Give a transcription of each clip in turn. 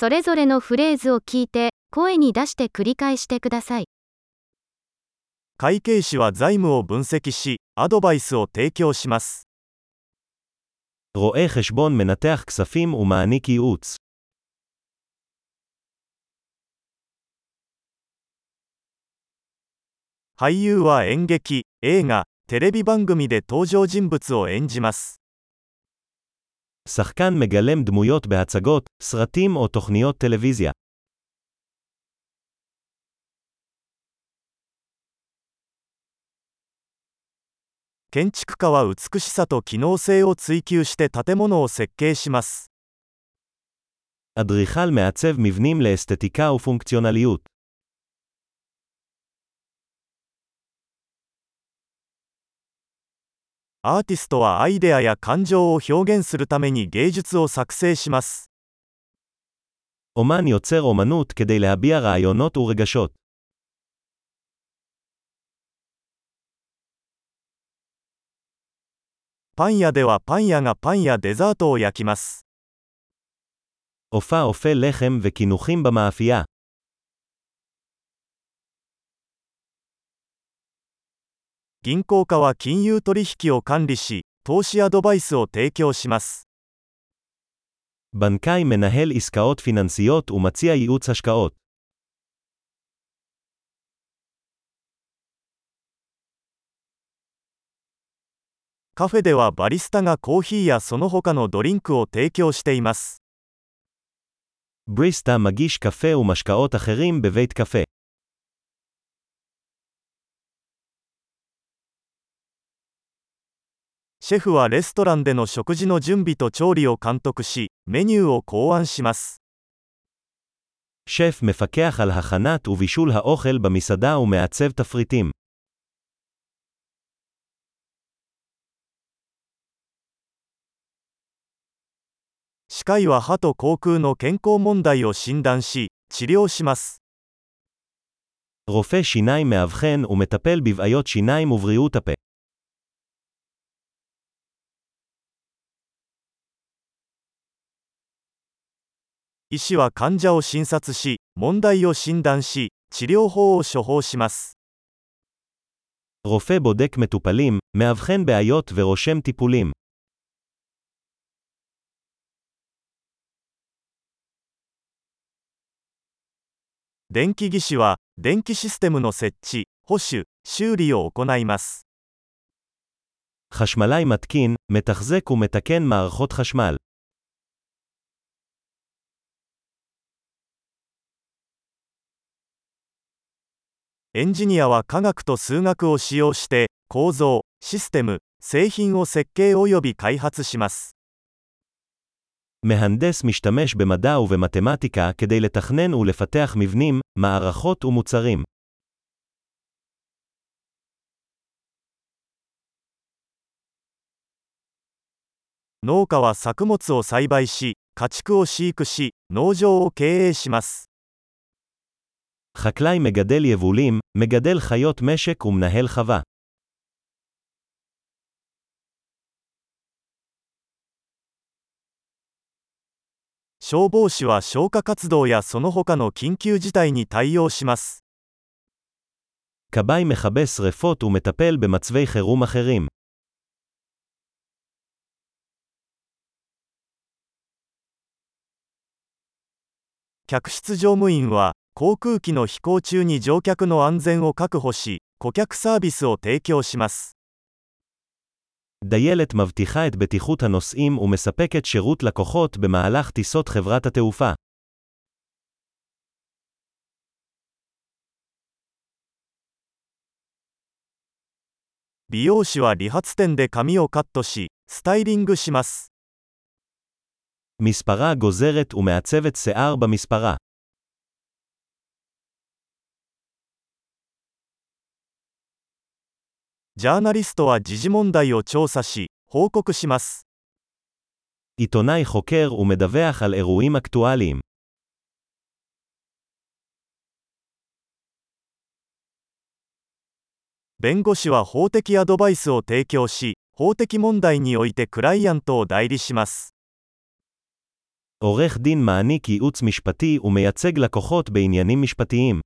それぞれのフレーズを聞いて、声に出して繰り返してください。会計士は財務を分析し、アドバイスを提供します。 רואה חשבון מנתח כספים ומעניק ייעוץ. 俳優は演劇、映画、テレビ番組で登場人物を演じます。 שחקן מגלם דמויות בהצגות, סרטים או תוכניות טלוויזיה. 建築家は美しさと機能性を追求して建物を設計します。 אדריכל מעצב מבנים לאסתטיקה ופונקציונליות. アーティストはアイデアや感情を表現するために芸術を作成します。 אומן יוצר אומנות כדי להביע רעיונות ורגשות. パン屋ではパン屋がパンやデザートを焼きます。 אופה אופה לחם וקינוחים במאפייה. 銀行家は金融取引を管理し、投資アドバイスを提供します。 בנקאי מנהל עסקאות פיננסיות ומציע ייעוץ השקעות. カフェではバリスタがコーヒーやその他のドリンクを提供しています。 בריסטה מגיש קפה ומשקאות אחרים בבית קפה. シェフはレストランでの食事の準備と調理を監督し、メニューを考案します。 שף מפקח על הכנת ובישול האוכל במסעדה ומעצב תפריטים. 歯科医は歯と口腔の健康問題を診断し、治療します。 רופא שיניים מאבחן ומטפל בבעיות שיניים ובריאות הפה. 医師は患者を診察し、問題を診断し、治療法を処方します。 רופא בודק מטופלים, מאבחן בעיות ורושם טיפולים. 電気技師は、電気システムの設置、保守、修理を行います。 חשמלאי מתקין, מתחזק ומתקן מערכות חשמל. エンジニアは科学と数学を使用して、構造、システム、製品を設計及び開発します。 מהנדס משתמש במדע ובמתמטיקה כדי לתכנן ולפתח מבנים, מערכות ומוצרים. 農家は作物を栽培し、家畜を飼育し、農場を経営します。 חקלאי מגדל יבולים, מגדל חיות משק ומנהל חווה. 消防士は消火活動やその他の緊急事態に対応します。 כבאי מכבה שרפות ומטפל במצבי חירום אחרים. 客室乗務員は、 航空機の飛行中に乗客の安全を確保し、顧客サービスを提供します。 דיילת מבטיחה את בטיחות הנוסעים ומספקת שירות לקוחות במהלך טיסות חברת התעופה. 美容師は理髪店で髪をカットし、スタイリングします。 מספרה גוזרת ומעצבת שיער במספרה. ジャーナリストは時事問題を調査し、報告します。 עיתונאי חוקר ומדווח על אירועים אקטואליים. 弁護士は法的アドバイスを提供し、法的問題においてクライアントを代理します。 עורך דין מעניק ייעוץ משפטי ומייצג לקוחות בעניינים משפטיים.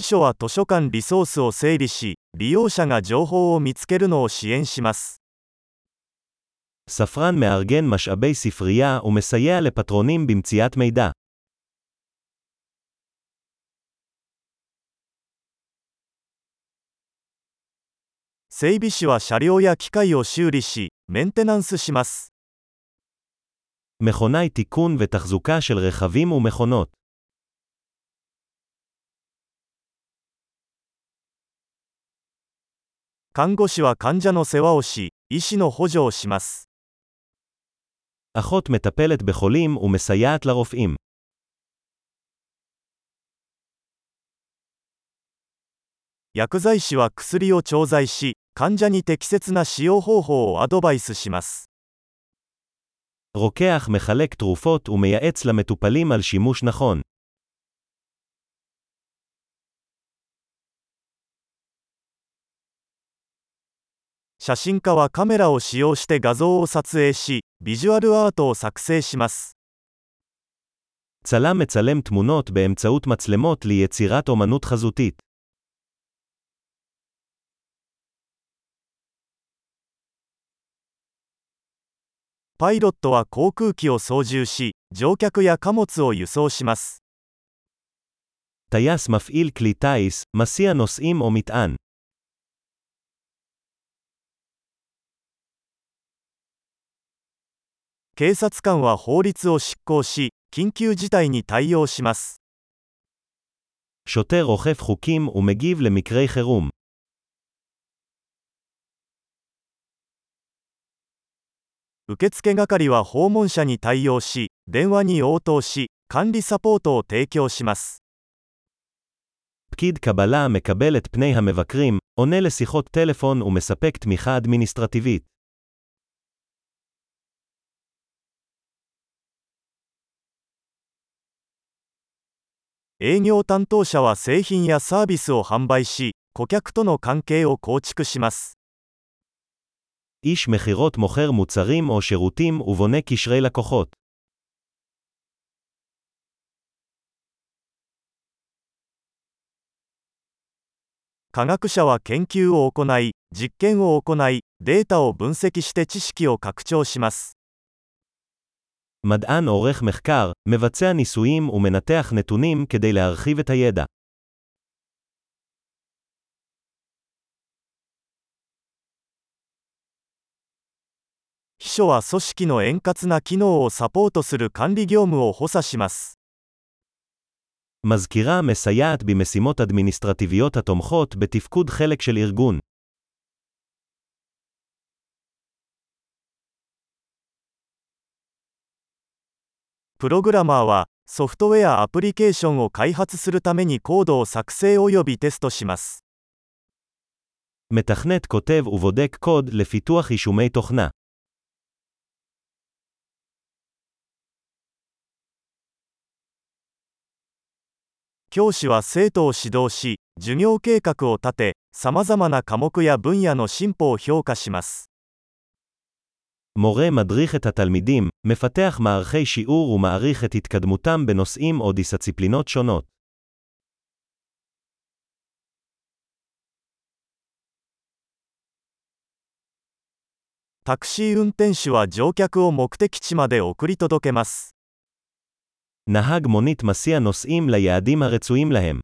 司書は図書館リソースを整理し、利用者が情報を見つけるのを支援します。 ספרן מארגן משאבי ספרייה ומסייע לפטרונים במציאת מידע. 整備士は車両や機械を修理し、メンテナンスします。 מכונאי תיקון ותחזוקה של רכבים ומכונות. 看護師は患者の世話をし、医師の補助をします。 אחות מטפלת בחולים ומסייעת לרופאים. 薬剤師は薬を調剤し、患者に適切な使用方法をアドバイスします。 רוקח מחלק תרופות ומייעץ למטופלים על שימוש נכון. 写真家はカメラを使用して画像を撮影し、ビジュアルアートを作成します。 צלם מצלם תמונות באמצעות מצלמות ליצירת אומנות חזותית. パイロットは航空機を操縦し、乗客や貨物を輸送します。 טייס מפעיל כלי טיס, מסיע נוסעים או מטען. 警察官は法律を執行し、緊急事態に対応します。 שוטר אוכף חוקים ומגיב למקרי חירום. 受付係は訪問者に対応し、電話に応答し、管理サポートを提供します。 פקיד קבלה מקבל את פני המבקרים, עונה לשיחות טלפון ומספק תמיכה אדמיניסטרטיבית. 営業担当者は製品やサービスを販売し、顧客との関係を構築します。 איש מכירות מוכר מוצרים או שירותים ובונה קשרי לקוחות. 科学者は研究を行い、実験を行い、データを分析して知識を拡張します。 מדען עורך מחקר, מבצע ניסויים ומנתח נתונים כדי להרחיב את הידע. מזכירה מסייעת במשימות אדמיניסטרטיביות התומכות בתפקוד חלק של ארגון. プログラマーは、ソフトウェアアプリケーションを開発するためにコードを作成及びテストします。 מתכנת כותב ובודק קוד לפיתוח יישומי תוכנה. 教師は生徒を指導し、授業計画を立て、様々な科目や分野の進歩を評価します。 מורה מדריך את התלמידים, מפתח מערכי שיעור ומעריך את התקדמותם בנושאים או דיסציפלינות שונות. טקסי 運転手は乗客を目的地まで送り届けます。נהג מונית מסיע נוסעים ליעדים הרצויים להם.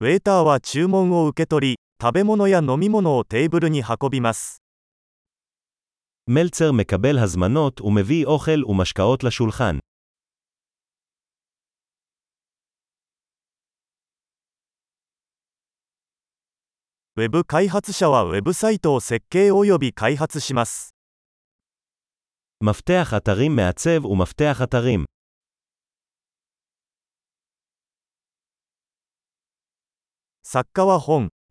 ウェーターは注文を受け取り、食べ物や飲み物をテーブルに運びます。 מלצר מקבל הזמנות ומביא אוכל ומשקאות לשולחן. ウェブ開発者はウェブサイトを設計及び開発します。 מפתח אתרים מעצב ומפתח אתרים. 作家は本、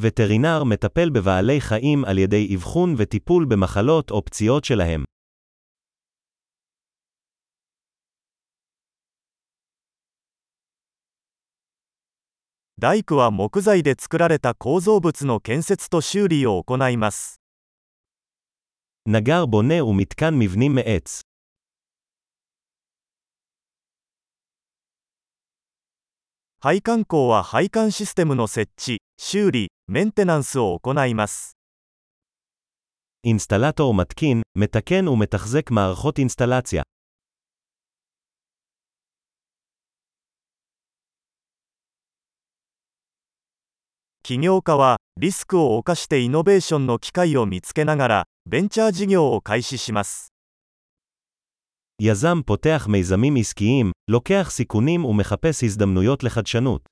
וטרינר מטפל בבעלי חיים על ידי אבחון וטיפול במחלות או פציעות שלהם. 大工は木材で作られた構造物の建設と修理を行います。 נגר בונה ומתקן מבנים מעץ. 配管工は配管システムの設置、修理、 メンテナンスを行います。 אינסטלטור מתקין, מתקן ומתחזק מערכות אינסטלציה. 起業家は、リスクを冒してイノベーションの機会を見つけながら、ベンチャー事業を開始します。 יזם פותח מיזמים עסקיים, לוקח סיכונים ומחפש הזדמנויות לחדשנות.